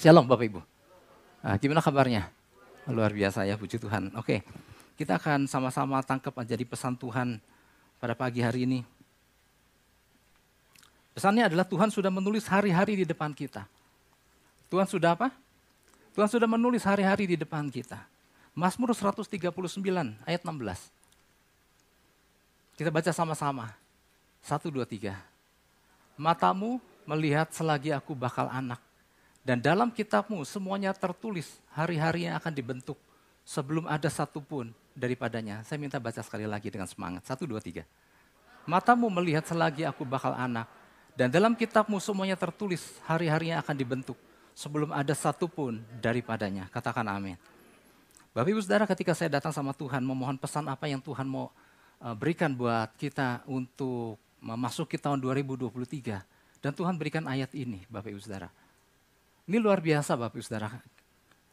Shalom Bapak Ibu. Nah, gimana kabarnya? Luar biasa ya, puji Tuhan. Oke, kita akan sama-sama tangkap aja di pesan Tuhan pada pagi hari ini. Pesannya adalah Tuhan sudah menulis hari-hari di depan kita. Tuhan sudah apa? Tuhan sudah menulis hari-hari di depan kita. Mazmur 139 ayat 16. Kita baca sama-sama. Satu, dua, tiga. Matamu melihat selagi aku bakal anak. Dan dalam kitabmu semuanya tertulis hari-hari yang akan dibentuk sebelum ada satupun daripadanya. Saya minta baca sekali lagi dengan semangat. Satu, dua, tiga. Matamu melihat selagi aku bakal anak. Dan dalam kitabmu semuanya tertulis hari-hari yang akan dibentuk sebelum ada satupun daripadanya. Katakan amin. Bapak Ibu Saudara ketika saya datang sama Tuhan memohon pesan apa yang Tuhan mau uh, berikan buat kita untuk memasuki tahun 2023. Dan Tuhan berikan ayat ini Bapak Ibu Saudara. Ini luar biasa Bapak Ibu Saudara.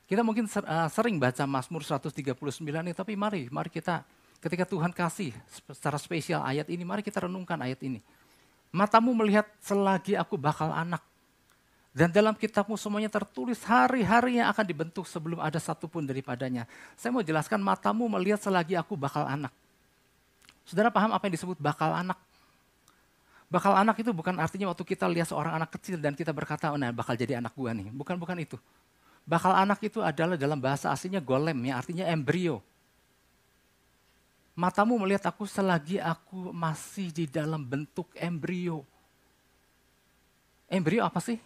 Kita mungkin uh, sering baca Mazmur 139 ini, tapi mari, mari kita ketika Tuhan kasih secara spesial ayat ini, mari kita renungkan ayat ini. Matamu melihat selagi aku bakal anak, dan dalam kitabmu semuanya tertulis hari-hari yang akan dibentuk sebelum ada satupun daripadanya. Saya mau jelaskan matamu melihat selagi aku bakal anak. Saudara paham apa yang disebut bakal anak? Bakal anak itu bukan artinya waktu kita lihat seorang anak kecil dan kita berkata, oh, nah bakal jadi anak gua nih. Bukan, bukan itu. Bakal anak itu adalah dalam bahasa aslinya golem, ya artinya embrio. Matamu melihat aku selagi aku masih di dalam bentuk embrio. Embrio apa sih?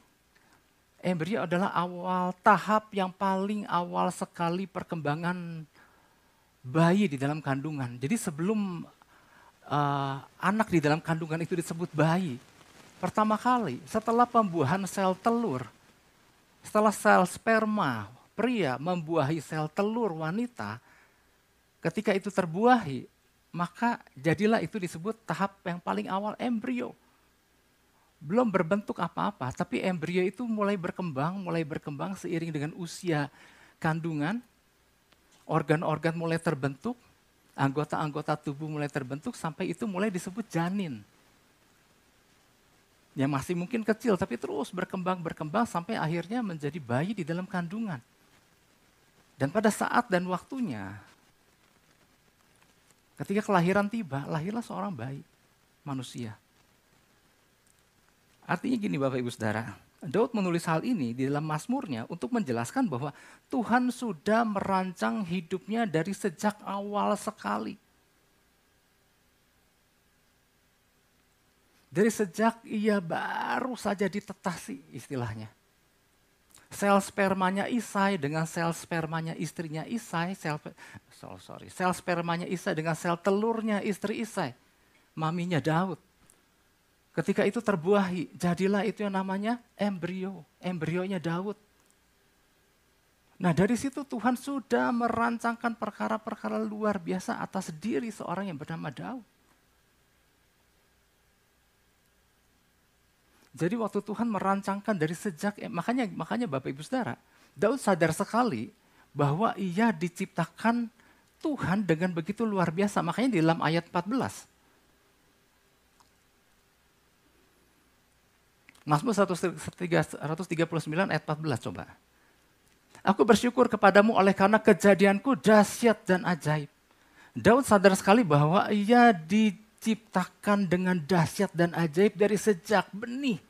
embrio adalah awal tahap yang paling awal sekali perkembangan bayi di dalam kandungan. Jadi sebelum uh, anak di dalam kandungan itu disebut bayi, pertama kali setelah pembuahan sel telur, setelah sel sperma pria membuahi sel telur wanita, ketika itu terbuahi, maka jadilah itu disebut tahap yang paling awal embrio. Belum berbentuk apa-apa, tapi embrio itu mulai berkembang, mulai berkembang seiring dengan usia kandungan, organ-organ mulai terbentuk, anggota-anggota tubuh mulai terbentuk, sampai itu mulai disebut janin. Yang masih mungkin kecil, tapi terus berkembang, berkembang, sampai akhirnya menjadi bayi di dalam kandungan. Dan pada saat dan waktunya, ketika kelahiran tiba, lahirlah seorang bayi, manusia. Artinya gini Bapak Ibu Saudara, Daud menulis hal ini di dalam Mazmurnya untuk menjelaskan bahwa Tuhan sudah merancang hidupnya dari sejak awal sekali. Dari sejak ia baru saja ditetasi istilahnya. Sel spermanya Isai dengan sel spermanya istrinya Isai, sel sorry, sel spermanya Isai dengan sel telurnya istri Isai, maminya Daud Ketika itu terbuahi, jadilah itu yang namanya embrio, embrionya Daud. Nah dari situ Tuhan sudah merancangkan perkara-perkara luar biasa atas diri seorang yang bernama Daud. Jadi waktu Tuhan merancangkan dari sejak, eh, makanya makanya Bapak Ibu Saudara, Daud sadar sekali bahwa ia diciptakan Tuhan dengan begitu luar biasa. Makanya di dalam ayat 14, Mazmur 139 ayat 14 coba. Aku bersyukur kepadamu oleh karena kejadianku dahsyat dan ajaib. Daud sadar sekali bahwa ia diciptakan dengan dahsyat dan ajaib dari sejak benih.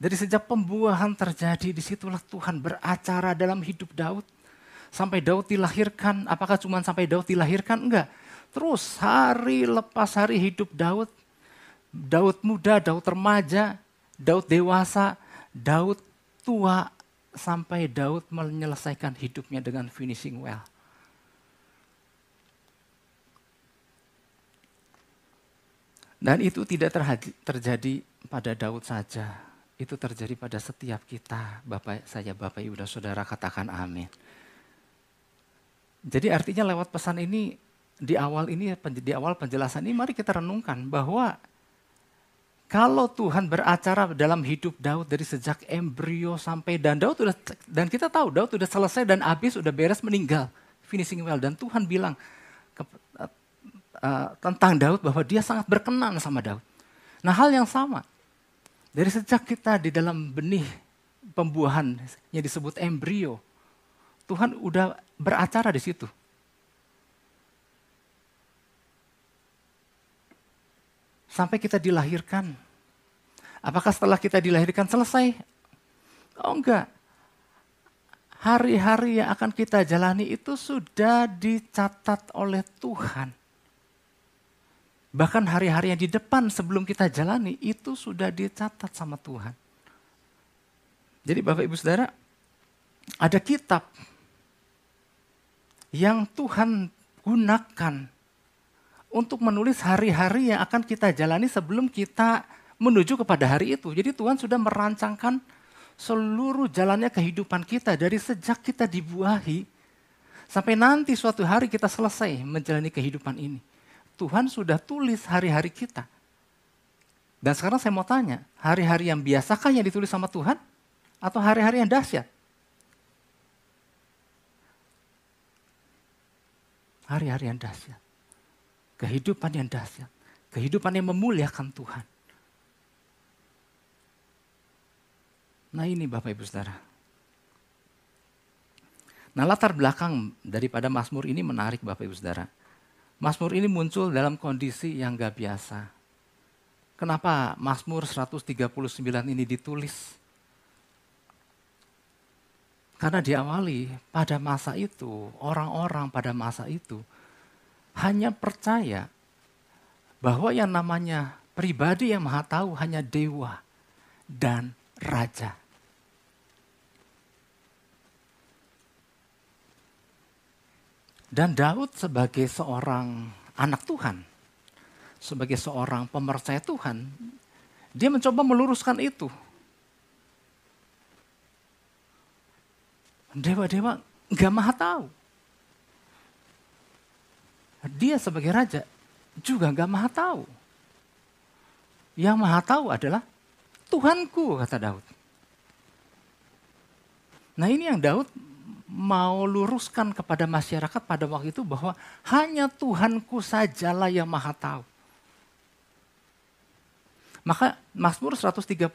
Dari sejak pembuahan terjadi, di situlah Tuhan beracara dalam hidup Daud. Sampai Daud dilahirkan, apakah cuma sampai Daud dilahirkan? Enggak. Terus hari lepas hari hidup Daud, Daud muda, Daud remaja, Daud dewasa, Daud tua, sampai Daud menyelesaikan hidupnya dengan finishing well. Dan itu tidak terjadi pada Daud saja. Itu terjadi pada setiap kita. Bapak saya, Bapak Ibu dan Saudara katakan amin. Jadi artinya lewat pesan ini, di awal ini, di awal penjelasan ini mari kita renungkan bahwa kalau Tuhan beracara dalam hidup Daud dari sejak embrio sampai dan Daud sudah dan kita tahu Daud sudah selesai dan habis sudah beres meninggal finishing well dan Tuhan bilang ke, uh, uh, tentang Daud bahwa dia sangat berkenan sama Daud. Nah hal yang sama dari sejak kita di dalam benih pembuahan yang disebut embrio. Tuhan udah beracara di situ. Sampai kita dilahirkan. Apakah setelah kita dilahirkan selesai? Oh enggak. Hari-hari yang akan kita jalani itu sudah dicatat oleh Tuhan. Bahkan hari-hari yang di depan sebelum kita jalani itu sudah dicatat sama Tuhan. Jadi Bapak Ibu Saudara, ada kitab yang Tuhan gunakan untuk menulis hari-hari yang akan kita jalani sebelum kita menuju kepada hari itu. Jadi Tuhan sudah merancangkan seluruh jalannya kehidupan kita dari sejak kita dibuahi sampai nanti suatu hari kita selesai menjalani kehidupan ini. Tuhan sudah tulis hari-hari kita. Dan sekarang saya mau tanya, hari-hari yang biasakah yang ditulis sama Tuhan? atau hari-hari yang dahsyat. Hari-hari yang dahsyat. Kehidupan yang dahsyat. Kehidupan yang memuliakan Tuhan. Nah ini Bapak Ibu Saudara. Nah latar belakang daripada Mazmur ini menarik Bapak Ibu Saudara. Mazmur ini muncul dalam kondisi yang gak biasa. Kenapa Mazmur 139 ini ditulis? Karena diawali pada masa itu, orang-orang pada masa itu hanya percaya bahwa yang namanya pribadi yang maha tahu hanya dewa dan raja. Dan Daud sebagai seorang anak Tuhan, sebagai seorang pemercaya Tuhan, dia mencoba meluruskan itu Dewa-dewa nggak maha tahu. Dia sebagai raja juga nggak maha tahu. Yang maha tahu adalah Tuhanku, kata Daud. Nah ini yang Daud mau luruskan kepada masyarakat pada waktu itu bahwa hanya Tuhanku sajalah yang maha tahu. Maka Mazmur 139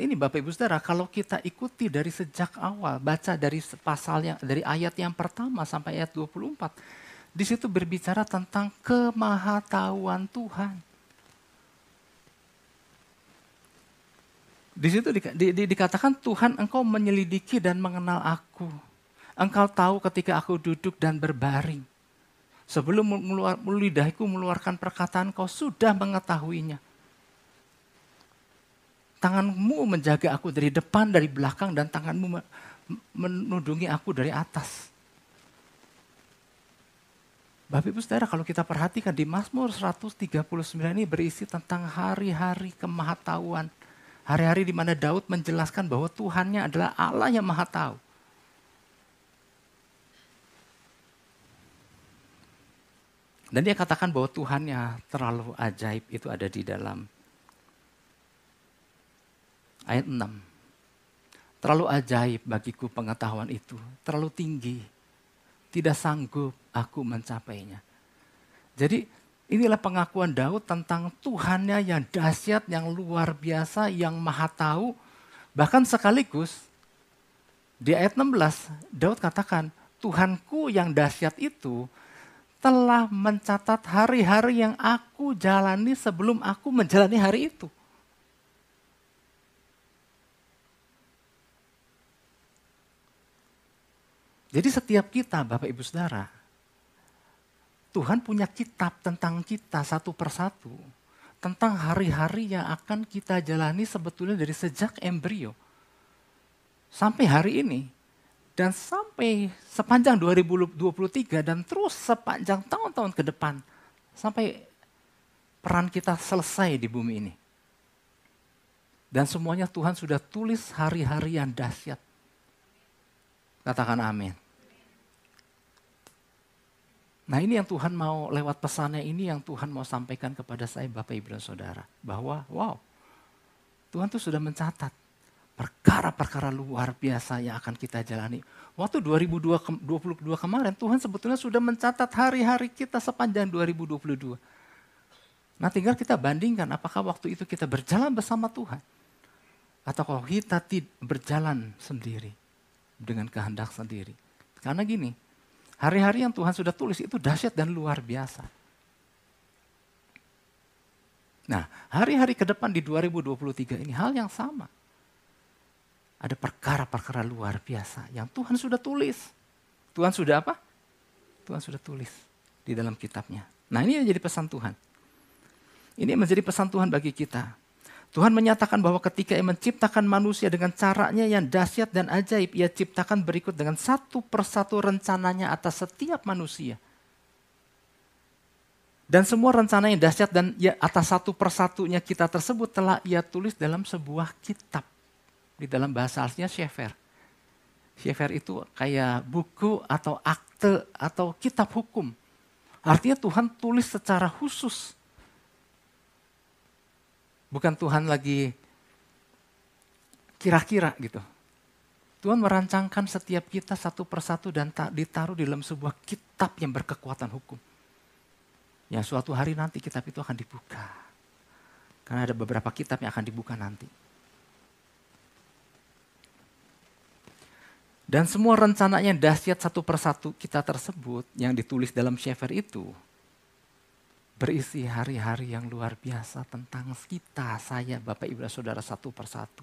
ini Bapak Ibu Saudara, kalau kita ikuti dari sejak awal, baca dari pasal yang dari ayat yang pertama sampai ayat 24, di situ berbicara tentang kemahatauan Tuhan. Di situ di, di, di, dikatakan Tuhan engkau menyelidiki dan mengenal aku. Engkau tahu ketika aku duduk dan berbaring. Sebelum meluar, lidahku meluarkan perkataan kau sudah mengetahuinya Tanganmu menjaga aku dari depan, dari belakang, dan tanganmu menudungi aku dari atas. Bapak Ibu Saudara kalau kita perhatikan di Mazmur 139 ini berisi tentang hari-hari kemahatauan. Hari-hari di mana Daud menjelaskan bahwa Tuhannya adalah Allah yang maha tahu. Dan dia katakan bahwa Tuhannya terlalu ajaib itu ada di dalam ayat 6. Terlalu ajaib bagiku pengetahuan itu, terlalu tinggi. Tidak sanggup aku mencapainya. Jadi inilah pengakuan Daud tentang Tuhannya yang dahsyat, yang luar biasa, yang maha tahu. Bahkan sekaligus di ayat 16 Daud katakan, Tuhanku yang dahsyat itu telah mencatat hari-hari yang aku jalani sebelum aku menjalani hari itu. Jadi setiap kita, Bapak Ibu Saudara, Tuhan punya kitab tentang kita satu persatu. Tentang hari-hari yang akan kita jalani sebetulnya dari sejak embrio. Sampai hari ini. Dan sampai sepanjang 2023 dan terus sepanjang tahun-tahun ke depan. Sampai peran kita selesai di bumi ini. Dan semuanya Tuhan sudah tulis hari-hari yang dahsyat Katakan amin. Nah ini yang Tuhan mau lewat pesannya ini yang Tuhan mau sampaikan kepada saya Bapak Ibu dan Saudara. Bahwa wow Tuhan tuh sudah mencatat perkara-perkara luar biasa yang akan kita jalani. Waktu 2022 kemarin Tuhan sebetulnya sudah mencatat hari-hari kita sepanjang 2022. Nah tinggal kita bandingkan apakah waktu itu kita berjalan bersama Tuhan. Atau kalau kita berjalan sendiri dengan kehendak sendiri. Karena gini, hari-hari yang Tuhan sudah tulis itu dahsyat dan luar biasa. Nah, hari-hari ke depan di 2023 ini hal yang sama. Ada perkara-perkara luar biasa yang Tuhan sudah tulis. Tuhan sudah apa? Tuhan sudah tulis di dalam kitabnya. Nah ini menjadi pesan Tuhan. Ini menjadi pesan Tuhan bagi kita. Tuhan menyatakan bahwa ketika ia menciptakan manusia dengan caranya yang dahsyat dan ajaib, ia ciptakan berikut dengan satu persatu rencananya atas setiap manusia. Dan semua rencana yang dahsyat dan ya atas satu persatunya kita tersebut telah ia tulis dalam sebuah kitab. Di dalam bahasa aslinya Shefer. Shefer itu kayak buku atau akte atau kitab hukum. Artinya Tuhan tulis secara khusus. Bukan Tuhan lagi kira-kira gitu. Tuhan merancangkan setiap kita satu persatu dan ditaruh di dalam sebuah kitab yang berkekuatan hukum. Ya suatu hari nanti kitab itu akan dibuka. Karena ada beberapa kitab yang akan dibuka nanti. Dan semua rencananya dahsyat satu persatu kita tersebut yang ditulis dalam Shefer itu berisi hari-hari yang luar biasa tentang kita, saya, Bapak, Ibu, Saudara satu persatu.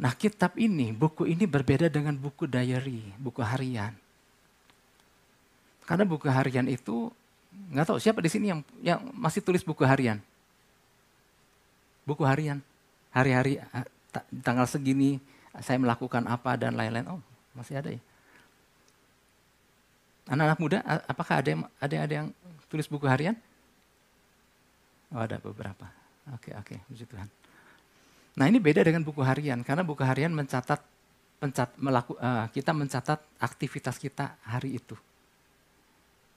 Nah kitab ini, buku ini berbeda dengan buku diary, buku harian. Karena buku harian itu nggak tahu siapa di sini yang yang masih tulis buku harian. Buku harian, hari-hari eh, tanggal segini saya melakukan apa dan lain-lain. Oh, masih ada ya. Anak-anak muda, apakah ada yang ada yang, ada yang tulis buku harian? Oh, ada beberapa. Oke, oke, puji Tuhan. Nah, ini beda dengan buku harian karena buku harian mencatat pencat, melaku, uh, kita mencatat aktivitas kita hari itu.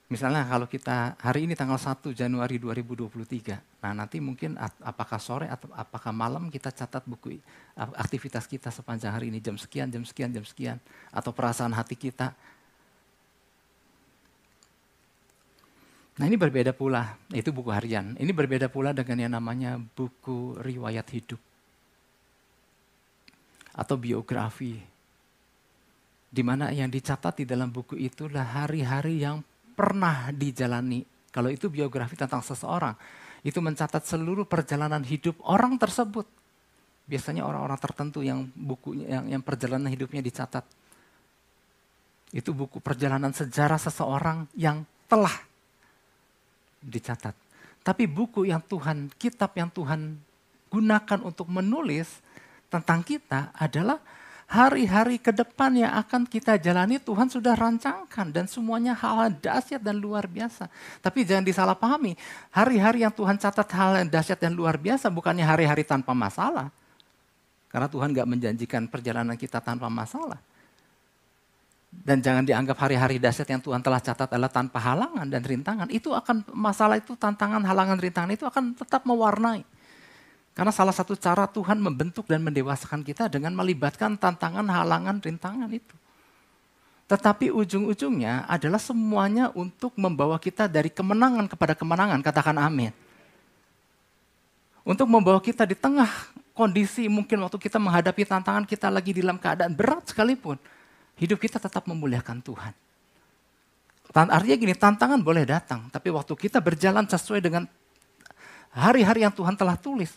Misalnya kalau kita hari ini tanggal 1 Januari 2023, nah nanti mungkin apakah sore atau apakah malam kita catat buku aktivitas kita sepanjang hari ini jam sekian, jam sekian, jam sekian, atau perasaan hati kita. Nah ini berbeda pula, itu buku harian. Ini berbeda pula dengan yang namanya buku riwayat hidup atau biografi di mana yang dicatat di dalam buku itulah hari-hari yang pernah dijalani. Kalau itu biografi tentang seseorang, itu mencatat seluruh perjalanan hidup orang tersebut. Biasanya orang-orang tertentu yang bukunya yang, yang perjalanan hidupnya dicatat. Itu buku perjalanan sejarah seseorang yang telah dicatat. Tapi buku yang Tuhan, kitab yang Tuhan gunakan untuk menulis tentang kita adalah hari-hari ke depan yang akan kita jalani Tuhan sudah rancangkan dan semuanya hal-hal dahsyat dan luar biasa. Tapi jangan disalahpahami, hari-hari yang Tuhan catat hal yang dahsyat dan luar biasa bukannya hari-hari tanpa masalah. Karena Tuhan gak menjanjikan perjalanan kita tanpa masalah. Dan jangan dianggap hari-hari dahsyat yang Tuhan telah catat adalah tanpa halangan dan rintangan. Itu akan masalah itu, tantangan, halangan, rintangan itu akan tetap mewarnai. Karena salah satu cara Tuhan membentuk dan mendewasakan kita dengan melibatkan tantangan, halangan, rintangan itu. Tetapi ujung-ujungnya adalah semuanya untuk membawa kita dari kemenangan kepada kemenangan, katakan amin. Untuk membawa kita di tengah kondisi mungkin waktu kita menghadapi tantangan kita lagi dalam keadaan berat sekalipun. Hidup kita tetap memuliakan Tuhan. Artinya gini, tantangan boleh datang, tapi waktu kita berjalan sesuai dengan hari-hari yang Tuhan telah tulis,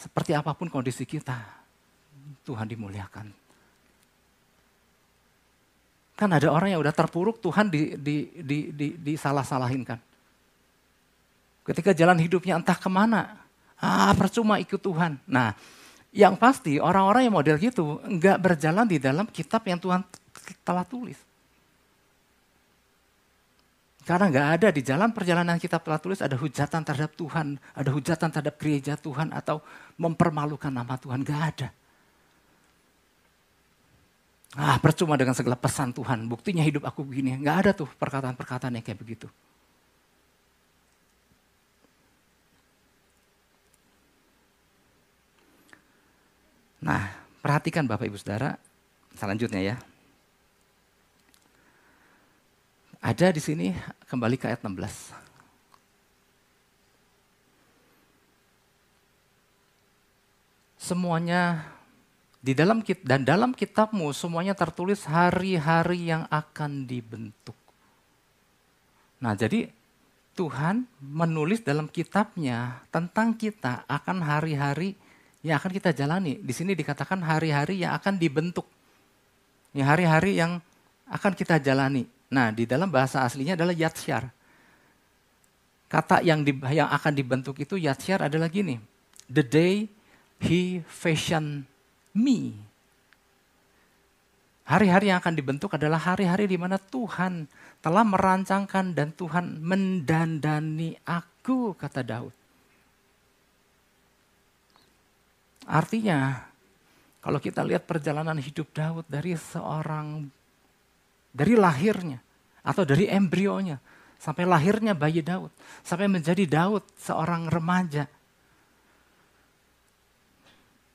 seperti apa pun kondisi kita, Tuhan dimuliakan. Kan ada orang yang udah terpuruk, Tuhan di, di, di, di, disalah-salahin kan. Ketika jalan hidupnya entah ke mana, ah percuma ikut Tuhan. Nah, yang pasti orang-orang yang model gitu nggak berjalan di dalam kitab yang Tuhan telah tulis. Karena nggak ada di jalan perjalanan kita telah tulis ada hujatan terhadap Tuhan, ada hujatan terhadap gereja Tuhan atau mempermalukan nama Tuhan, nggak ada. Ah percuma dengan segala pesan Tuhan, buktinya hidup aku begini. Nggak ada tuh perkataan-perkataan yang kayak begitu. Nah, perhatikan Bapak Ibu Saudara, selanjutnya ya. Ada di sini kembali ke ayat 16. semuanya di dalam dan dalam kitabmu semuanya tertulis hari-hari yang akan dibentuk. Nah, jadi Tuhan menulis dalam kitabnya tentang kita akan hari-hari yang akan kita jalani. Di sini dikatakan hari-hari yang akan dibentuk. Ya, hari-hari yang akan kita jalani. Nah, di dalam bahasa aslinya adalah yatsyar. Kata yang di, yang akan dibentuk itu yatsyar adalah gini. The day he fashioned me. Hari-hari yang akan dibentuk adalah hari-hari di mana Tuhan telah merancangkan dan Tuhan mendandani aku, kata Daud. Artinya, kalau kita lihat perjalanan hidup Daud dari seorang, dari lahirnya, atau dari embrionya, sampai lahirnya bayi Daud, sampai menjadi Daud seorang remaja,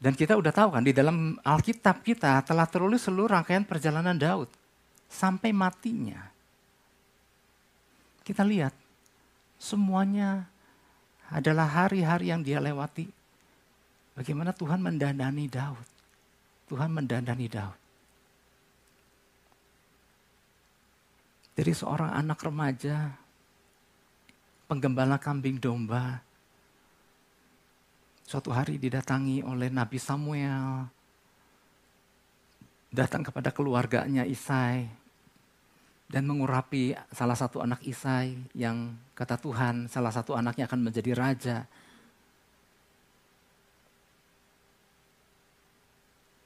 dan kita udah tahu kan di dalam Alkitab kita telah tertulis seluruh rangkaian perjalanan Daud sampai matinya. Kita lihat semuanya adalah hari-hari yang dia lewati. Bagaimana Tuhan mendandani Daud. Tuhan mendandani Daud. Dari seorang anak remaja, penggembala kambing domba, suatu hari didatangi oleh Nabi Samuel, datang kepada keluarganya Isai, dan mengurapi salah satu anak Isai yang kata Tuhan salah satu anaknya akan menjadi raja.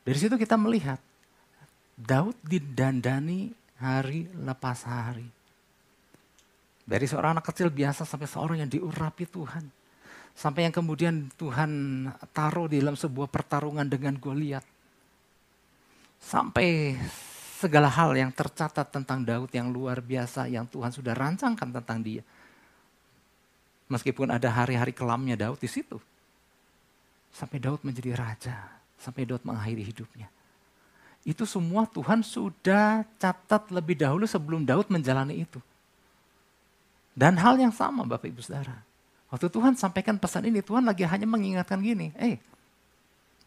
Dari situ kita melihat Daud didandani hari lepas hari. Dari seorang anak kecil biasa sampai seorang yang diurapi Tuhan. Sampai yang kemudian Tuhan taruh di dalam sebuah pertarungan dengan Goliat. Sampai segala hal yang tercatat tentang Daud yang luar biasa yang Tuhan sudah rancangkan tentang dia. Meskipun ada hari-hari kelamnya Daud di situ. Sampai Daud menjadi raja, sampai Daud mengakhiri hidupnya. Itu semua Tuhan sudah catat lebih dahulu sebelum Daud menjalani itu. Dan hal yang sama Bapak Ibu Saudara. Waktu Tuhan sampaikan pesan ini, Tuhan lagi hanya mengingatkan gini, eh,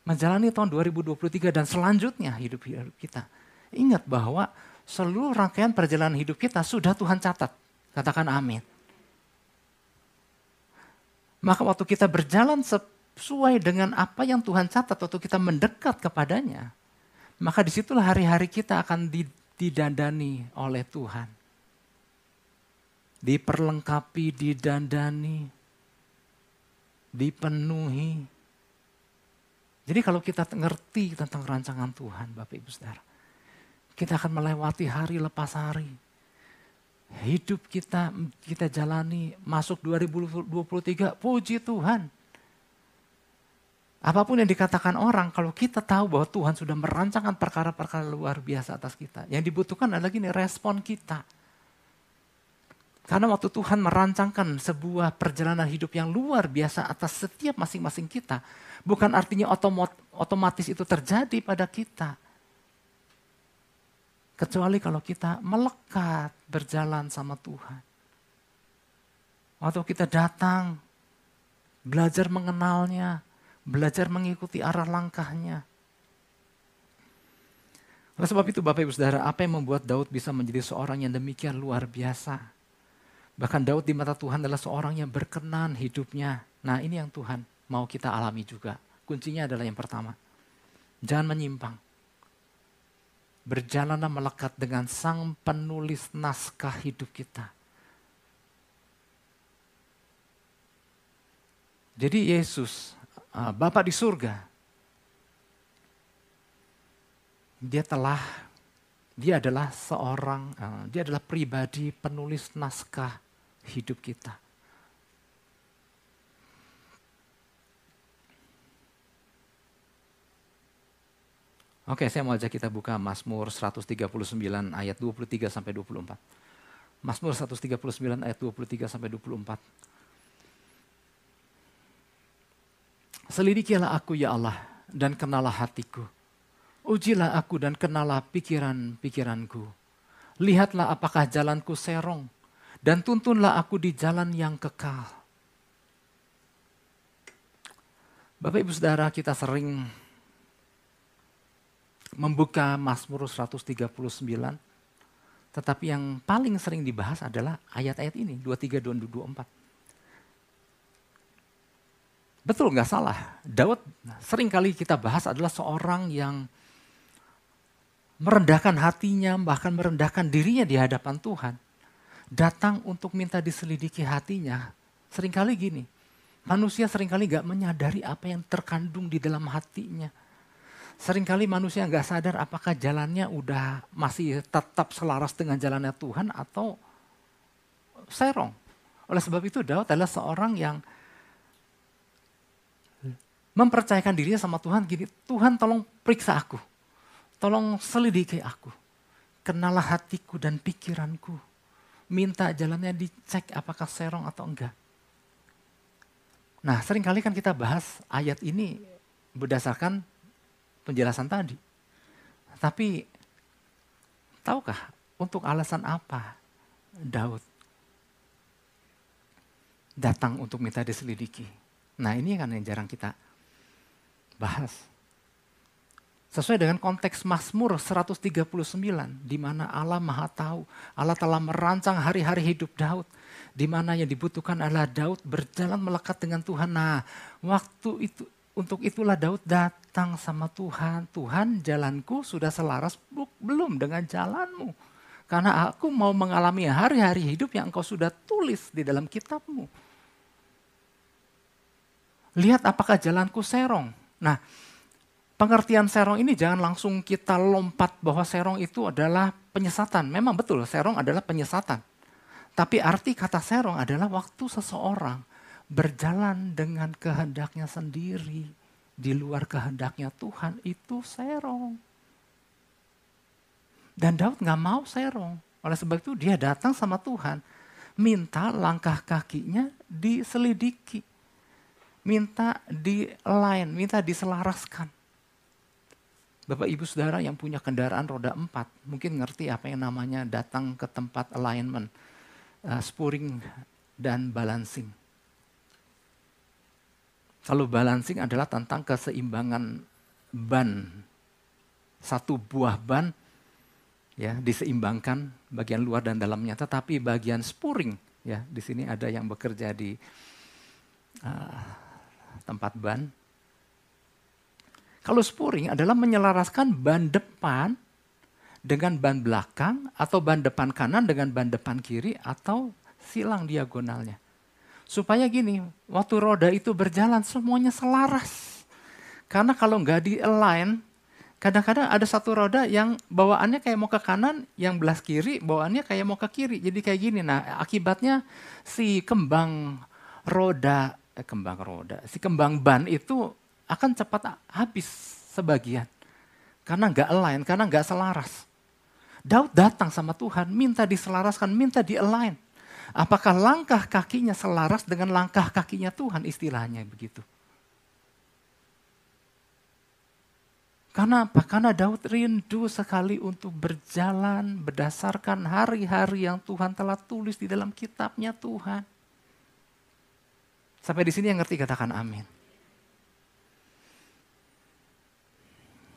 menjalani tahun 2023 dan selanjutnya hidup hidup kita. Ingat bahwa seluruh rangkaian perjalanan hidup kita sudah Tuhan catat. Katakan amin. Maka waktu kita berjalan sesuai dengan apa yang Tuhan catat, waktu kita mendekat kepadanya, maka di situlah hari-hari kita akan didandani oleh Tuhan. Diperlengkapi, didandani, dipenuhi. Jadi kalau kita ngerti tentang rancangan Tuhan, Bapak Ibu Saudara, kita akan melewati hari lepas hari. Hidup kita kita jalani masuk 2023, puji Tuhan. Apa pun yang dikatakan orang, kalau kita tahu bahwa Tuhan sudah merancangkan perkara-perkara luar biasa atas kita. Yang dibutuhkan adalah gini, respon kita karena waktu Tuhan merancangkan sebuah perjalanan hidup yang luar biasa atas setiap masing-masing kita, bukan artinya otomatis itu terjadi pada kita. Kecuali kalau kita melekat berjalan sama Tuhan. Waktu kita datang, belajar mengenalnya, belajar mengikuti arah langkahnya. Oleh sebab itu Bapak Ibu Saudara, apa yang membuat Daud bisa menjadi seorang yang demikian luar biasa? Bahkan Daud di mata Tuhan adalah seorang yang berkenan hidupnya. Nah ini yang Tuhan mau kita alami juga. Kuncinya adalah yang pertama. Jangan menyimpang. Berjalanlah melekat dengan sang penulis naskah hidup kita. Jadi Yesus, Bapak di surga, dia telah dia adalah seorang, uh, dia adalah pribadi penulis naskah hidup kita. Oke, saya mau ajak kita buka Mazmur 139 ayat 23 sampai 24. Mazmur 139 ayat 23 sampai 24. Selidikilah aku ya Allah dan kenalah hatiku Ujilah aku dan kenalah pikiran-pikiranku. Lihatlah apakah jalanku serong, dan tuntunlah aku di jalan yang kekal. Bapak Ibu Saudara kita sering membuka Mazmur 139 tetapi yang paling sering dibahas adalah ayat-ayat ini 23 dan 24. Betul nggak salah. Daud sering kali kita bahas adalah seorang yang merendahkan hatinya, bahkan merendahkan dirinya di hadapan Tuhan. Datang untuk minta diselidiki hatinya. Seringkali gini, manusia sering kali gak menyadari apa yang terkandung di dalam hatinya. Seringkali manusia nggak sadar apakah jalannya udah masih tetap selaras dengan jalannya Tuhan atau serong. Oleh sebab itu Daud adalah seorang yang mempercayakan dirinya sama Tuhan gini, Tuhan tolong periksa aku. Tolong selidiki aku. Kenalah hatiku dan pikiranku. Minta jalannya dicek apakah serong atau enggak. Nah sering kali kan kita bahas ayat ini berdasarkan penjelasan tadi. Tapi tahukah untuk alasan apa Daud datang untuk minta diselidiki? Nah ini kan yang jarang kita bahas. Sesuai dengan konteks Mazmur 139, di mana Allah maha tahu, Allah telah merancang hari-hari hidup Daud, di mana yang dibutuhkan adalah Daud berjalan melekat dengan Tuhan. Nah, waktu itu untuk itulah Daud datang sama Tuhan. Tuhan jalanku sudah selaras belum dengan jalanmu. Karena aku mau mengalami hari-hari hidup yang engkau sudah tulis di dalam kitabmu. Lihat apakah jalanku serong. Nah pengertian serong ini jangan langsung kita lompat bahwa serong itu adalah penyesatan. Memang betul serong adalah penyesatan. Tapi arti kata serong adalah waktu seseorang berjalan dengan kehendaknya sendiri di luar kehendaknya Tuhan itu serong. Dan Daud nggak mau serong. Oleh sebab itu dia datang sama Tuhan. Minta langkah kakinya diselidiki. Minta di lain, minta diselaraskan. Bapak ibu saudara yang punya kendaraan roda empat mungkin ngerti apa yang namanya datang ke tempat alignment, uh, spuring dan balancing. Kalau balancing adalah tentang keseimbangan ban. Satu buah ban ya diseimbangkan bagian luar dan dalamnya, tetapi bagian spuring ya di sini ada yang bekerja di uh, tempat ban. Kalau spuring adalah menyelaraskan ban depan dengan ban belakang atau ban depan kanan dengan ban depan kiri atau silang diagonalnya. Supaya gini, waktu roda itu berjalan semuanya selaras. Karena kalau nggak di align, kadang-kadang ada satu roda yang bawaannya kayak mau ke kanan, yang belas kiri bawaannya kayak mau ke kiri. Jadi kayak gini. Nah akibatnya si kembang roda, kembang roda, si kembang ban itu akan cepat habis sebagian. Karena nggak align, karena nggak selaras. Daud datang sama Tuhan, minta diselaraskan, minta di align. Apakah langkah kakinya selaras dengan langkah kakinya Tuhan istilahnya begitu. Karena apa? Karena Daud rindu sekali untuk berjalan berdasarkan hari-hari yang Tuhan telah tulis di dalam kitabnya Tuhan. Sampai di sini yang ngerti katakan amin.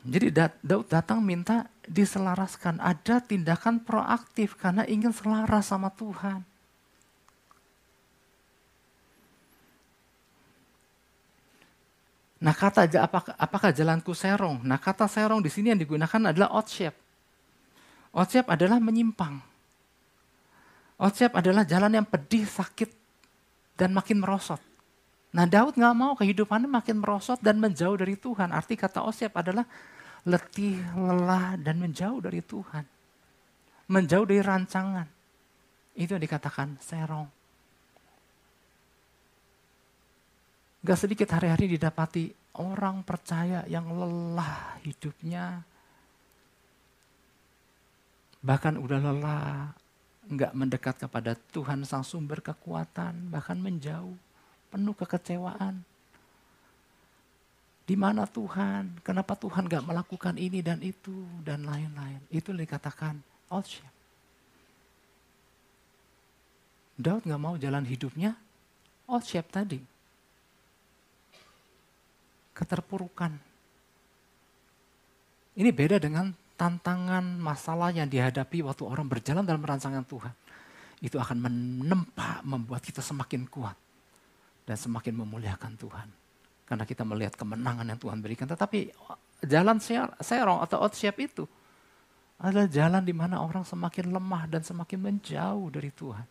Jadi Daud datang minta diselaraskan. Ada tindakan proaktif karena ingin selaras sama Tuhan. Nah kata apakah, jalanku serong? Nah kata serong di sini yang digunakan adalah outshape. Outshape adalah menyimpang. Outshape adalah jalan yang pedih, sakit, dan makin merosot. Nah Daud nggak mau kehidupannya makin merosot dan menjauh dari Tuhan. Arti kata outshape adalah letih, lelah, dan menjauh dari Tuhan. Menjauh dari rancangan. Itu yang dikatakan serong. Gak sedikit hari-hari didapati orang percaya yang lelah hidupnya. Bahkan udah lelah, nggak mendekat kepada Tuhan sang sumber kekuatan, bahkan menjauh, penuh kekecewaan. Di mana Tuhan? Kenapa Tuhan gak melakukan ini dan itu dan lain-lain? Itu dikatakan outship. Daud gak mau jalan hidupnya outship tadi keterpurukan. Ini beda dengan tantangan masalah yang dihadapi waktu orang berjalan dalam rancangan Tuhan. Itu akan menempa, membuat kita semakin kuat. Dan semakin memuliakan Tuhan. Karena kita melihat kemenangan yang Tuhan berikan. Tetapi jalan serong atau out shape itu adalah jalan di mana orang semakin lemah dan semakin menjauh dari Tuhan.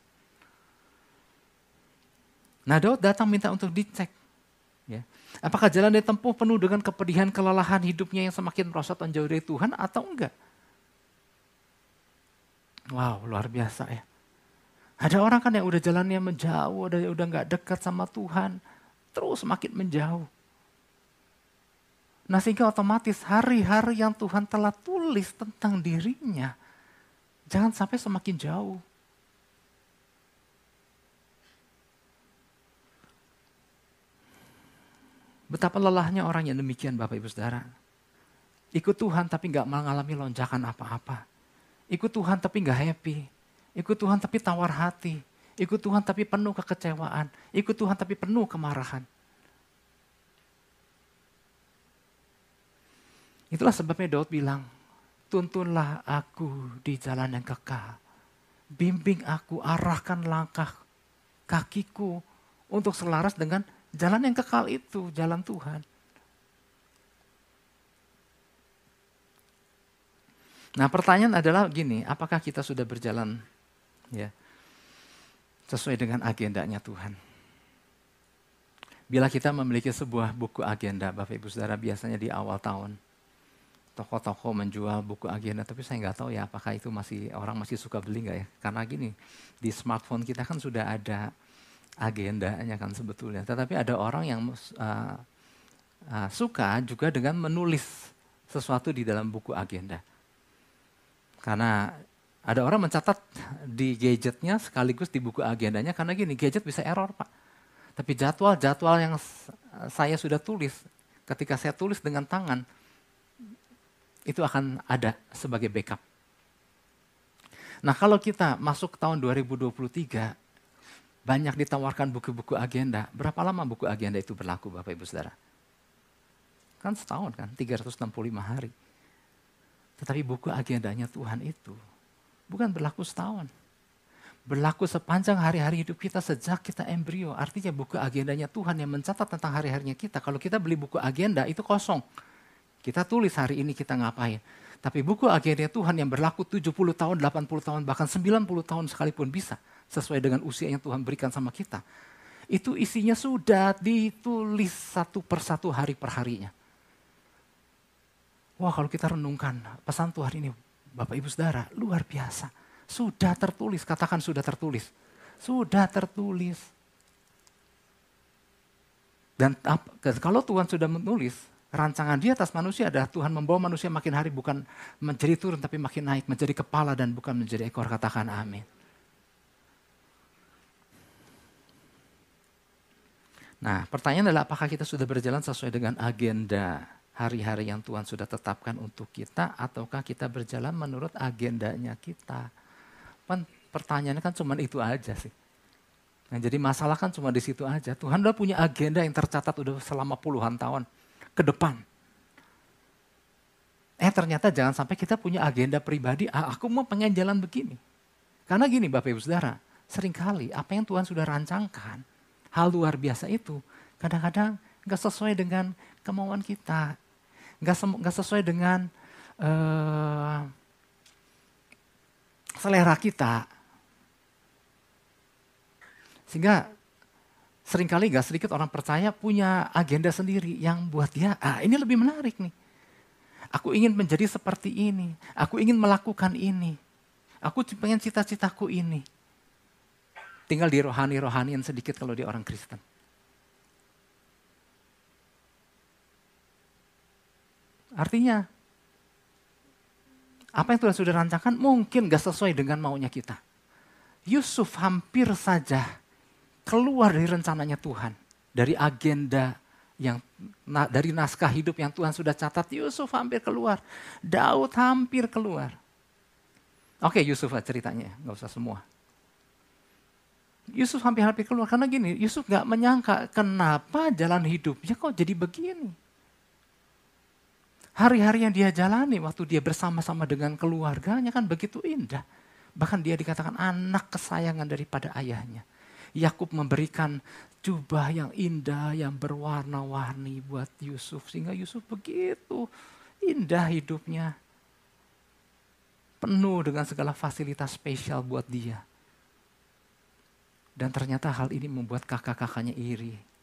Nah Daud datang minta untuk dicek. Ya. Apakah jalan dia tempuh penuh dengan kepedihan, kelelahan hidupnya yang semakin merosot dan jauh dari Tuhan atau enggak? Wow, luar biasa ya. Ada orang kan yang udah jalannya menjauh, udah udah nggak dekat sama Tuhan, terus makin menjauh. Nah sehingga otomatis hari-hari yang Tuhan telah tulis tentang dirinya, jangan sampai semakin jauh. Betapa lelahnya orang yang demikian Bapak Ibu Saudara. Ikut Tuhan tapi nggak mengalami lonjakan apa-apa. Ikut Tuhan tapi nggak happy. Ikut Tuhan tapi tawar hati. Ikut Tuhan tapi penuh kekecewaan. Ikut Tuhan tapi penuh kemarahan. Itulah sebabnya Daud bilang, tuntunlah aku di jalan yang kekal. Bimbing aku, arahkan langkah kakiku untuk selaras dengan jalan yang kekal itu, jalan Tuhan. Nah pertanyaan adalah gini, apakah kita sudah berjalan ya sesuai dengan agendanya Tuhan? Bila kita memiliki sebuah buku agenda, Bapak Ibu Saudara biasanya di awal tahun, toko-toko menjual buku agenda, tapi saya nggak tahu ya apakah itu masih orang masih suka beli nggak ya? Karena gini, di smartphone kita kan sudah ada agendanya kan sebetulnya. Tetapi ada orang yang uh, uh, suka juga dengan menulis sesuatu di dalam buku agenda. Karena ada orang mencatat di gadgetnya sekaligus di buku agendanya karena gini, gadget bisa error pak. Tapi jadwal-jadwal yang saya sudah tulis, ketika saya tulis dengan tangan, itu akan ada sebagai backup. Nah kalau kita masuk tahun 2023, banyak ditawarkan buku-buku agenda. Berapa lama buku agenda itu berlaku Bapak Ibu Saudara? Kan setahun kan, 365 hari. Tetapi buku agendanya Tuhan itu bukan berlaku setahun. Berlaku sepanjang hari-hari hidup kita sejak kita embrio. Artinya buku agendanya Tuhan yang mencatat tentang hari-harinya kita. Kalau kita beli buku agenda itu kosong kita tulis hari ini kita ngapain. Tapi buku agenda Tuhan yang berlaku 70 tahun, 80 tahun, bahkan 90 tahun sekalipun bisa. Sesuai dengan usia yang Tuhan berikan sama kita. Itu isinya sudah ditulis satu persatu hari per harinya. Wah kalau kita renungkan pesan Tuhan ini, Bapak Ibu Saudara, luar biasa. Sudah tertulis, katakan sudah tertulis. Sudah tertulis. Dan kalau Tuhan sudah menulis, rancangan di atas manusia adalah Tuhan membawa manusia makin hari bukan menjadi turun tapi makin naik, menjadi kepala dan bukan menjadi ekor. Katakan amin. Nah pertanyaan adalah apakah kita sudah berjalan sesuai dengan agenda hari-hari yang Tuhan sudah tetapkan untuk kita ataukah kita berjalan menurut agendanya kita. Pertanyaannya kan cuma itu aja sih. Nah, jadi masalah kan cuma di situ aja. Tuhan udah punya agenda yang tercatat udah selama puluhan tahun ke depan. Eh ternyata jangan sampai kita punya agenda pribadi, ah, aku mau pengen jalan begini. Karena gini Bapak Ibu Saudara, sering kali apa yang Tuhan sudah rancangkan, hal luar biasa itu, kadang-kadang gak sesuai dengan kemauan kita. Gak, gak sesuai dengan uh, selera kita. Sehingga sering kali gak sedikit orang percaya punya agenda sendiri yang buat dia, ah ini lebih menarik nih. Aku ingin menjadi seperti ini, aku ingin melakukan ini, aku pengen cita-citaku ini. Tinggal di rohani-rohanian sedikit kalau dia orang Kristen. Artinya, apa yang Tuhan sudah rancangkan mungkin gak sesuai dengan maunya kita. Yusuf hampir saja keluar dari rencananya Tuhan, dari agenda yang dari naskah hidup yang Tuhan sudah catat, Yusuf hampir keluar, Daud hampir keluar. Oke Yusuf lah ceritanya, nggak usah semua. Yusuf hampir-hampir keluar karena gini, Yusuf nggak menyangka kenapa jalan hidupnya kok jadi begini. Hari-hari yang dia jalani waktu dia bersama-sama dengan keluarganya kan begitu indah. Bahkan dia dikatakan anak kesayangan daripada ayahnya. Yakub memberikan jubah yang indah, yang berwarna-warni buat Yusuf. Sehingga Yusuf begitu indah hidupnya. Penuh dengan segala fasilitas spesial buat dia. Dan ternyata hal ini membuat kakak-kakaknya iri.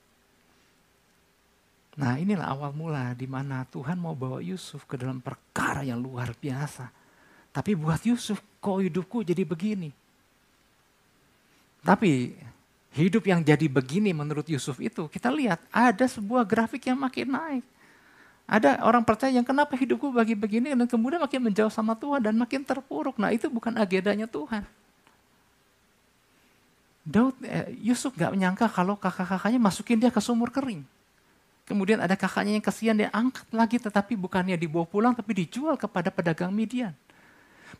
Nah inilah awal mula di mana Tuhan mau bawa Yusuf ke dalam perkara yang luar biasa. Tapi buat Yusuf kok hidupku jadi begini. Tapi hidup yang jadi begini menurut Yusuf itu kita lihat ada sebuah grafik yang makin naik. Ada orang percaya yang kenapa hidupku bagi begini dan kemudian makin menjauh sama Tuhan dan makin terpuruk. Nah itu bukan agendanya Tuhan. Daud, eh, Yusuf gak menyangka kalau kakak-kakaknya masukin dia ke sumur kering. Kemudian ada kakaknya yang kesian dia angkat lagi tetapi bukannya dibawa pulang tapi dijual kepada pedagang Midian.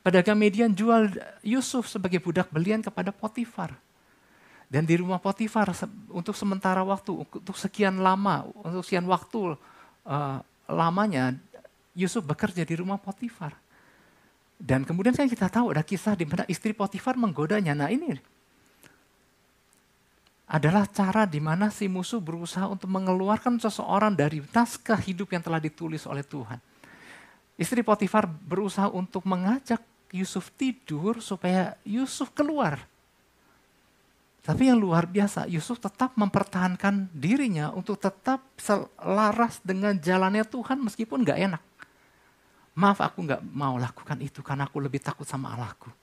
Pedagang Midian jual Yusuf sebagai budak belian kepada Potifar. Dan di rumah Potifar untuk sementara waktu, untuk sekian lama, untuk sekian waktu uh, lamanya Yusuf bekerja di rumah Potifar. Dan kemudian kan kita tahu ada kisah di mana istri Potifar menggodanya. Nah ini adalah cara di mana si musuh berusaha untuk mengeluarkan seseorang dari naskah hidup yang telah ditulis oleh Tuhan. Istri Potifar berusaha untuk mengajak Yusuf tidur supaya Yusuf keluar. Tapi yang luar biasa, Yusuf tetap mempertahankan dirinya untuk tetap selaras dengan jalannya Tuhan meskipun gak enak. Maaf aku gak mau lakukan itu karena aku lebih takut sama Allahku.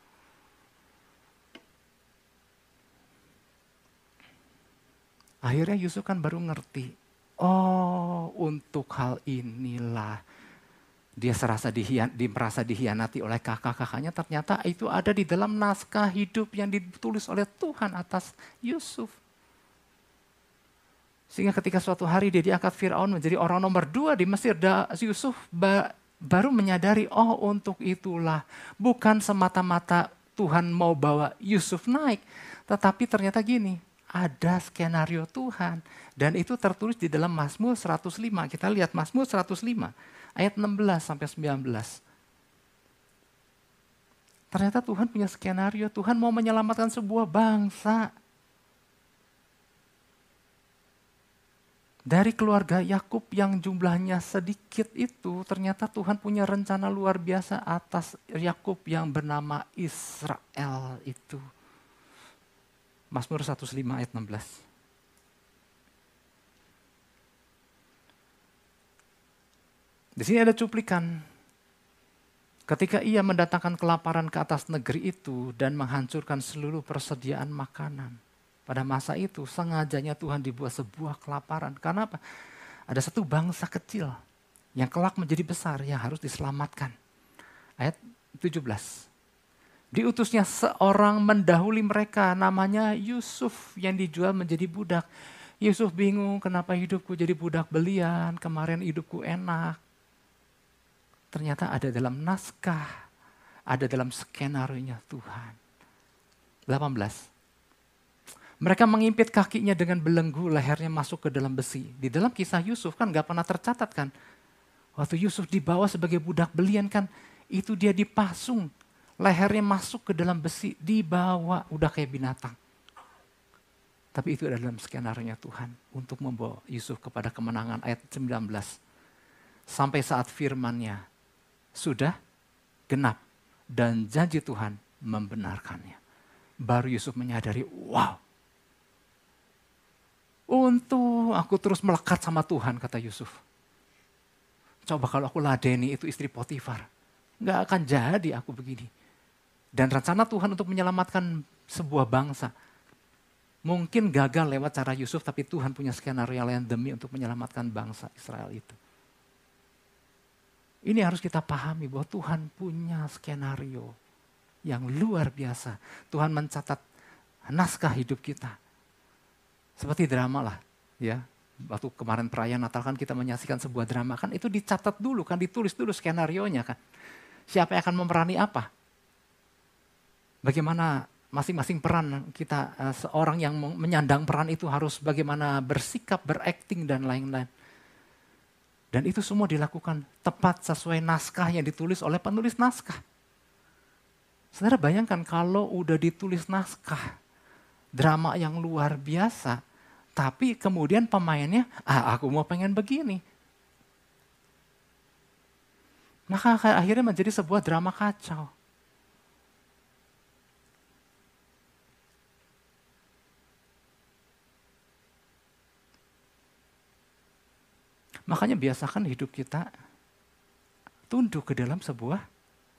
Akhirnya Yusuf kan baru ngerti, oh untuk hal inilah dia serasa dihian, di, merasa dihianati oleh kakak-kakaknya. Ternyata itu ada di dalam naskah hidup yang ditulis oleh Tuhan atas Yusuf. Sehingga ketika suatu hari dia diangkat Fir'aun menjadi orang nomor dua di Mesir, Yusuf ba, baru menyadari, oh untuk itulah. Bukan semata-mata Tuhan mau bawa Yusuf naik. Tetapi ternyata gini, ada skenario Tuhan. Dan itu tertulis di dalam Mazmur 105. Kita lihat Mazmur 105 ayat 16 sampai 19. Ternyata Tuhan punya skenario, Tuhan mau menyelamatkan sebuah bangsa. Dari keluarga Yakub yang jumlahnya sedikit itu, ternyata Tuhan punya rencana luar biasa atas Yakub yang bernama Israel itu. Mazmur 105 ayat 16. Di sini ada cuplikan. Ketika ia mendatangkan kelaparan ke atas negeri itu dan menghancurkan seluruh persediaan makanan. Pada masa itu sengajanya Tuhan dibuat sebuah kelaparan. Karena apa? Ada satu bangsa kecil yang kelak menjadi besar yang harus diselamatkan. Ayat 17. Diutusnya seorang mendahului mereka namanya Yusuf yang dijual menjadi budak. Yusuf bingung kenapa hidupku jadi budak belian, kemarin hidupku enak. Ternyata ada dalam naskah, ada dalam skenario Tuhan. 18. Mereka mengimpit kakinya dengan belenggu, lehernya masuk ke dalam besi. Di dalam kisah Yusuf kan gak pernah tercatat kan. Waktu Yusuf dibawa sebagai budak belian kan, itu dia dipasung lehernya masuk ke dalam besi, dibawa, udah kayak binatang. Tapi itu adalah dalam skenario Tuhan untuk membawa Yusuf kepada kemenangan ayat 19. Sampai saat firmannya sudah genap dan janji Tuhan membenarkannya. Baru Yusuf menyadari, wow. Untuk aku terus melekat sama Tuhan, kata Yusuf. Coba kalau aku ladeni itu istri Potifar. Nggak akan jadi aku begini. Dan rencana Tuhan untuk menyelamatkan sebuah bangsa. Mungkin gagal lewat cara Yusuf, tapi Tuhan punya skenario lain demi untuk menyelamatkan bangsa Israel itu. Ini harus kita pahami bahwa Tuhan punya skenario yang luar biasa. Tuhan mencatat naskah hidup kita. Seperti drama lah, ya. Waktu kemarin perayaan Natal kan kita menyaksikan sebuah drama kan itu dicatat dulu kan, ditulis dulu skenario nya kan. Siapa yang akan memerani apa? Bagaimana masing-masing peran kita uh, seorang yang menyandang peran itu harus bagaimana bersikap, berakting dan lain-lain. Dan itu semua dilakukan tepat sesuai naskah yang ditulis oleh penulis naskah. Saudara bayangkan kalau udah ditulis naskah, drama yang luar biasa, tapi kemudian pemainnya, ah aku mau pengen begini. Maka akhirnya menjadi sebuah drama kacau. Makanya biasakan hidup kita tunduk ke dalam sebuah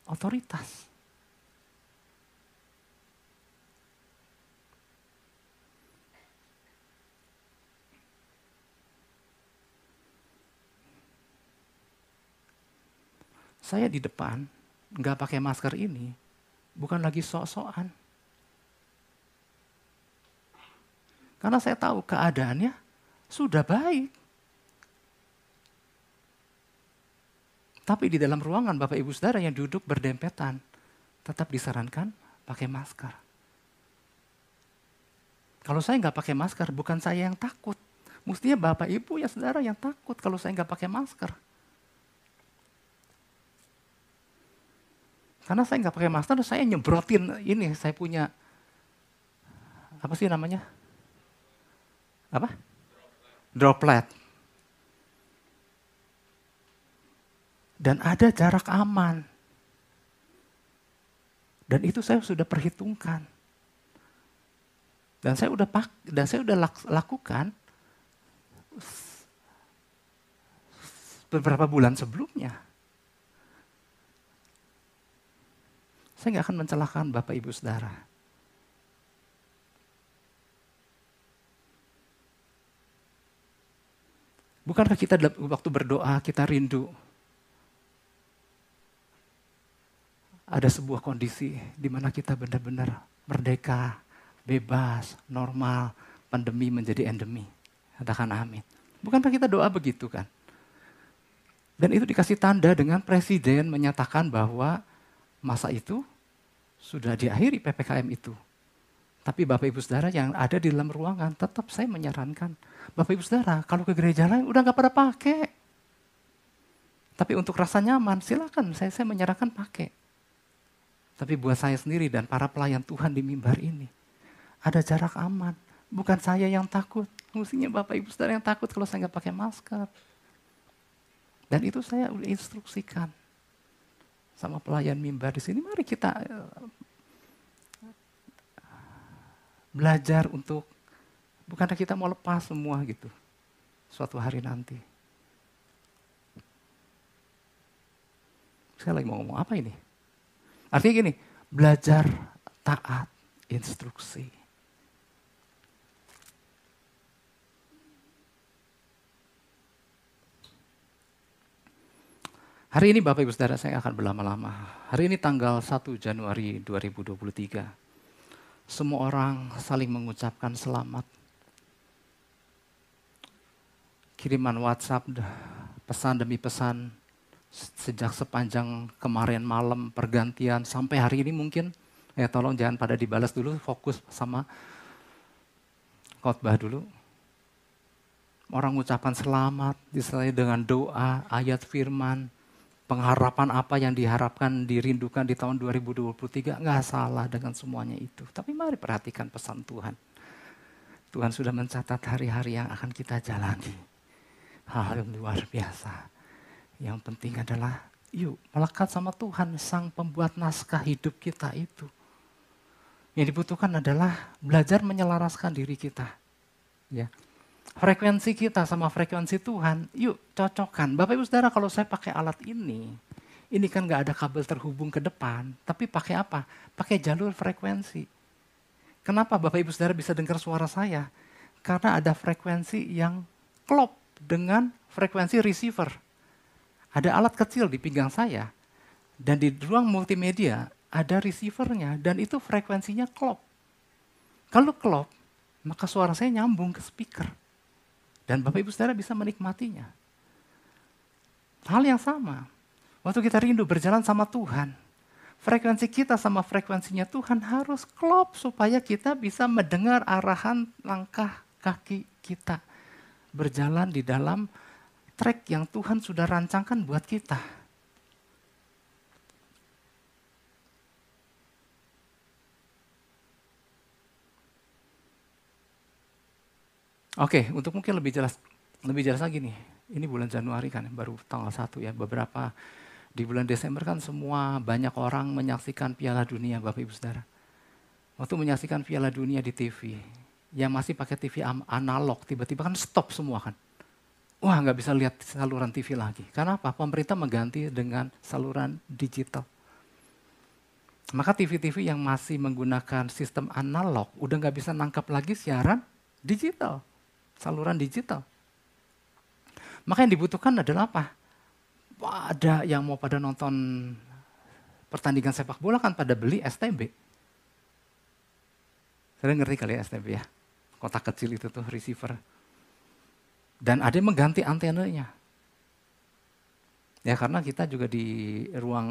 otoritas. Saya di depan nggak pakai masker ini bukan lagi sok-sokan. Karena saya tahu keadaannya sudah baik. Tapi di dalam ruangan Bapak Ibu Saudara yang duduk berdempetan, tetap disarankan pakai masker. Kalau saya nggak pakai masker, bukan saya yang takut. Mestinya Bapak Ibu ya saudara yang takut kalau saya nggak pakai masker. Karena saya nggak pakai masker, saya nyebrotin ini, saya punya apa sih namanya? Apa? Droplet. Dan ada jarak aman. Dan itu saya sudah perhitungkan. Dan saya udah pak, dan saya udah lakukan beberapa bulan sebelumnya. Saya nggak akan mencelakakan Bapak Ibu Saudara. Bukankah kita waktu berdoa kita rindu ada sebuah kondisi di mana kita benar-benar merdeka, bebas, normal, pandemi menjadi endemi. Katakan amin. Bukankah kita doa begitu kan? Dan itu dikasih tanda dengan presiden menyatakan bahwa masa itu sudah diakhiri PPKM itu. Tapi Bapak Ibu Saudara yang ada di dalam ruangan, tetap saya menyarankan. Bapak Ibu Saudara, kalau ke gereja lain udah nggak pada pakai. Tapi untuk rasa nyaman, silakan saya, saya menyarankan pakai. Tapi buat saya sendiri dan para pelayan Tuhan di mimbar ini, ada jarak aman. Bukan saya yang takut. Mestinya Bapak Ibu Saudara yang takut kalau saya nggak pakai masker. Dan itu saya udah instruksikan sama pelayan mimbar di sini. Mari kita eh, belajar untuk bukannya kita mau lepas semua gitu suatu hari nanti. Saya lagi mau ngomong apa ini? Artinya gini, belajar taat instruksi. Hari ini Bapak Ibu Saudara saya akan berlama-lama. Hari ini tanggal 1 Januari 2023. Semua orang saling mengucapkan selamat. Kiriman WhatsApp, pesan demi pesan, sejak sepanjang kemarin malam pergantian sampai hari ini mungkin ya tolong jangan pada dibalas dulu fokus sama khotbah dulu. Orang mengucapkan selamat disertai dengan doa ayat firman pengharapan apa yang diharapkan dirindukan di tahun 2023 nggak salah dengan semuanya itu. Tapi mari perhatikan pesan Tuhan. Tuhan sudah mencatat hari-hari yang akan kita jalani. Hal yang luar biasa yang penting adalah yuk melekat sama Tuhan sang pembuat naskah hidup kita itu. Yang dibutuhkan adalah belajar menyelaraskan diri kita. Ya. Frekuensi kita sama frekuensi Tuhan, yuk cocokkan. Bapak Ibu Saudara kalau saya pakai alat ini, ini kan nggak ada kabel terhubung ke depan, tapi pakai apa? Pakai jalur frekuensi. Kenapa Bapak Ibu Saudara bisa dengar suara saya? Karena ada frekuensi yang klop dengan frekuensi receiver ada alat kecil di pinggang saya, dan di ruang multimedia ada receivernya, dan itu frekuensinya klop. Kalau klop, maka suara saya nyambung ke speaker. Dan Bapak Ibu Saudara bisa menikmatinya. Hal yang sama, waktu kita rindu berjalan sama Tuhan, frekuensi kita sama frekuensinya Tuhan harus klop supaya kita bisa mendengar arahan langkah kaki kita berjalan di dalam track yang Tuhan sudah rancangkan buat kita. Oke, untuk mungkin lebih jelas lebih jelas lagi nih. Ini bulan Januari kan, baru tanggal 1 ya. Beberapa di bulan Desember kan semua banyak orang menyaksikan Piala Dunia, Bapak Ibu Saudara. Waktu menyaksikan Piala Dunia di TV, yang masih pakai TV analog, tiba-tiba kan stop semua kan. Wah nggak bisa lihat saluran TV lagi. Karena apa? Pemerintah mengganti dengan saluran digital. Maka TV-TV yang masih menggunakan sistem analog udah nggak bisa nangkap lagi siaran digital, saluran digital. Maka yang dibutuhkan adalah apa? Ada yang mau pada nonton pertandingan sepak bola kan pada beli STB. Saya ngerti kali ya STB ya. Kotak kecil itu tuh receiver. Dan ada yang mengganti antenanya. Ya karena kita juga di ruang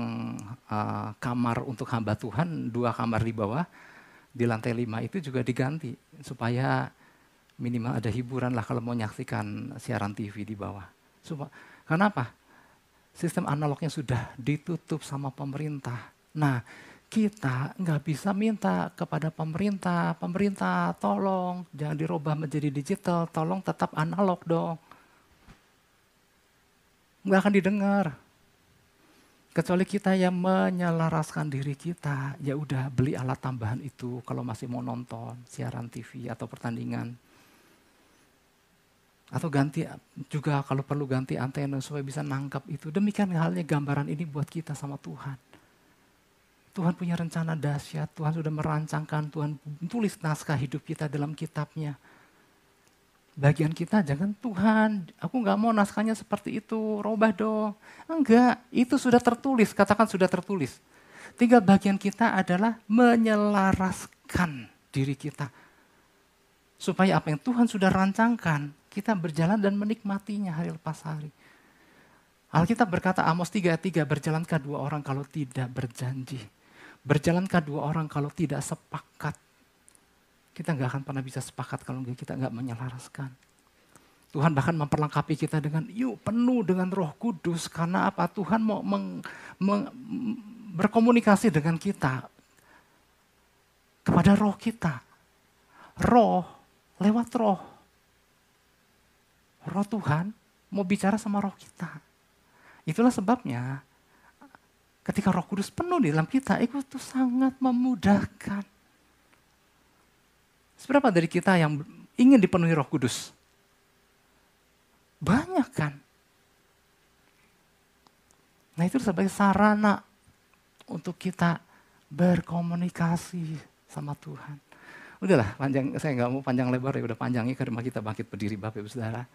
uh, kamar untuk hamba Tuhan, dua kamar di bawah, di lantai lima itu juga diganti. Supaya minimal ada hiburan lah kalau mau menyaksikan siaran TV di bawah. Supaya, karena apa? Sistem analognya sudah ditutup sama pemerintah. Nah, kita nggak bisa minta kepada pemerintah, pemerintah tolong jangan dirubah menjadi digital, tolong tetap analog dong. Nggak akan didengar. Kecuali kita yang menyelaraskan diri kita, ya udah beli alat tambahan itu kalau masih mau nonton siaran TV atau pertandingan. Atau ganti juga kalau perlu ganti antena supaya bisa nangkap itu. Demikian halnya gambaran ini buat kita sama Tuhan. Tuhan punya rencana dahsyat, Tuhan sudah merancangkan, Tuhan tulis naskah hidup kita dalam kitabnya. Bagian kita jangan Tuhan, aku nggak mau naskahnya seperti itu, robah dong. Enggak, itu sudah tertulis, katakan sudah tertulis. Tinggal bagian kita adalah menyelaraskan diri kita. Supaya apa yang Tuhan sudah rancangkan, kita berjalan dan menikmatinya hari lepas hari. Alkitab berkata Amos 3:3 berjalankah dua orang kalau tidak berjanji. Berjalankah dua orang kalau tidak sepakat? Kita nggak akan pernah bisa sepakat kalau kita nggak menyelaraskan. Tuhan bahkan memperlengkapi kita dengan yuk penuh dengan roh kudus. Karena apa? Tuhan mau meng, meng, berkomunikasi dengan kita. Kepada roh kita. Roh lewat roh. Roh Tuhan mau bicara sama roh kita. Itulah sebabnya Ketika roh kudus penuh di dalam kita, itu sangat memudahkan. Seberapa dari kita yang ingin dipenuhi roh kudus? Banyak kan? Nah itu sebagai sarana untuk kita berkomunikasi sama Tuhan. Udahlah, panjang saya nggak mau panjang lebar ya, udah panjangnya ke rumah kita bangkit berdiri Bapak Ibu Saudara.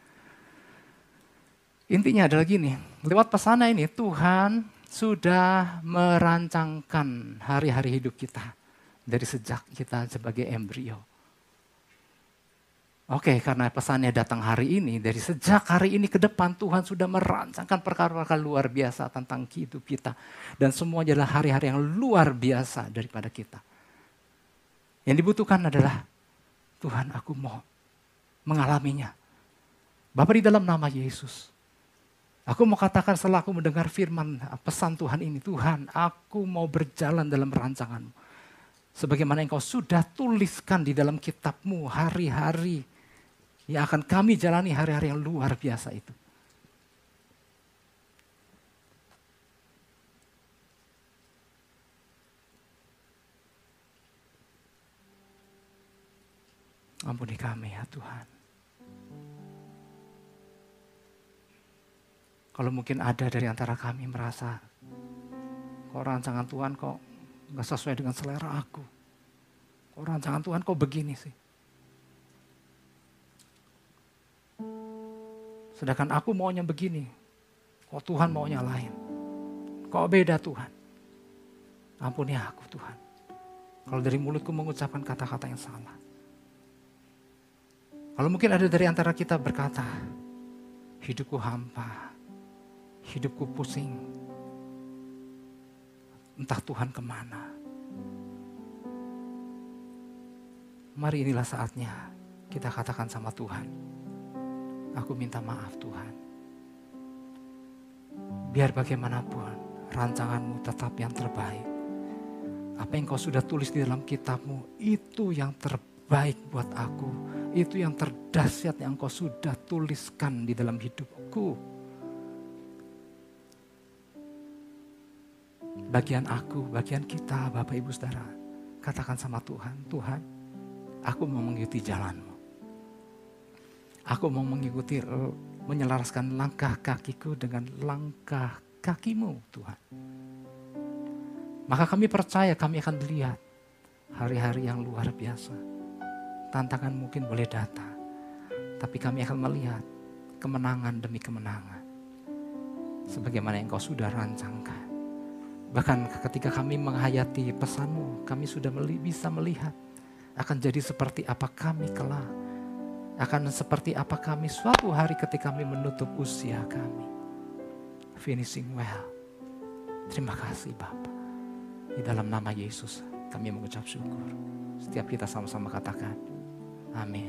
Intinya adalah gini, lewat pesana ini Tuhan sudah merancangkan hari-hari hidup kita dari sejak kita sebagai embrio. Oke, karena pesannya datang hari ini, dari sejak hari ini ke depan Tuhan sudah merancangkan perkara-perkara luar biasa tentang hidup kita. Dan semua adalah hari-hari yang luar biasa daripada kita. Yang dibutuhkan adalah, Tuhan aku mau mengalaminya. Bapak di dalam nama Yesus, Aku mau katakan setelah aku mendengar firman pesan Tuhan ini, Tuhan aku mau berjalan dalam rancanganmu. Sebagaimana engkau sudah tuliskan di dalam kitabmu hari-hari yang akan kami jalani hari-hari yang luar biasa itu. Ampuni kami ya Tuhan. Kalau mungkin ada dari antara kami merasa, kok rancangan Tuhan kok nggak sesuai dengan selera aku. Kok rancangan Tuhan kok begini sih? Sedangkan aku maunya begini, kok Tuhan maunya lain. Kok beda Tuhan? Ampuni aku Tuhan. Kalau dari mulutku mengucapkan kata-kata yang salah. Kalau mungkin ada dari antara kita berkata, hidupku hampa, hidupku pusing. Entah Tuhan ke mana. Mari inilah saatnya kita katakan sama Tuhan. Aku minta maaf Tuhan. Biar bagaimanapun, rancanganmu tetap yang terbaik. Apa yang kau sudah tulis di dalam kitabmu, itu yang terbaik buat aku. Itu yang terdahsyat yang kau sudah tuliskan di dalam hidupku. Bagian aku, bagian kita, Bapak Ibu Saudara. Katakan sama Tuhan, Tuhan, aku mau mengikuti jalanmu. Aku mau mengikuti, menyelaraskan langkah kakiku dengan langkah kakimu, Tuhan. Maka kami percaya kami akan lihat hari-hari yang luar biasa. Tantangan mungkin boleh datang, tapi kami akan melihat kemenangan demi kemenangan. Sebagaimana yang kau sudah rancangkan. Bahkan ketika kami menghayati pesanmu, kami sudah bisa melihat akan jadi seperti apa kami kelak. Akan seperti apa kami suatu hari ketika kami menutup usia kami. Finishing well. Terima kasih Bapak. Di dalam nama Yesus kami mengucap syukur. Setiap kita sama-sama katakan. Amin.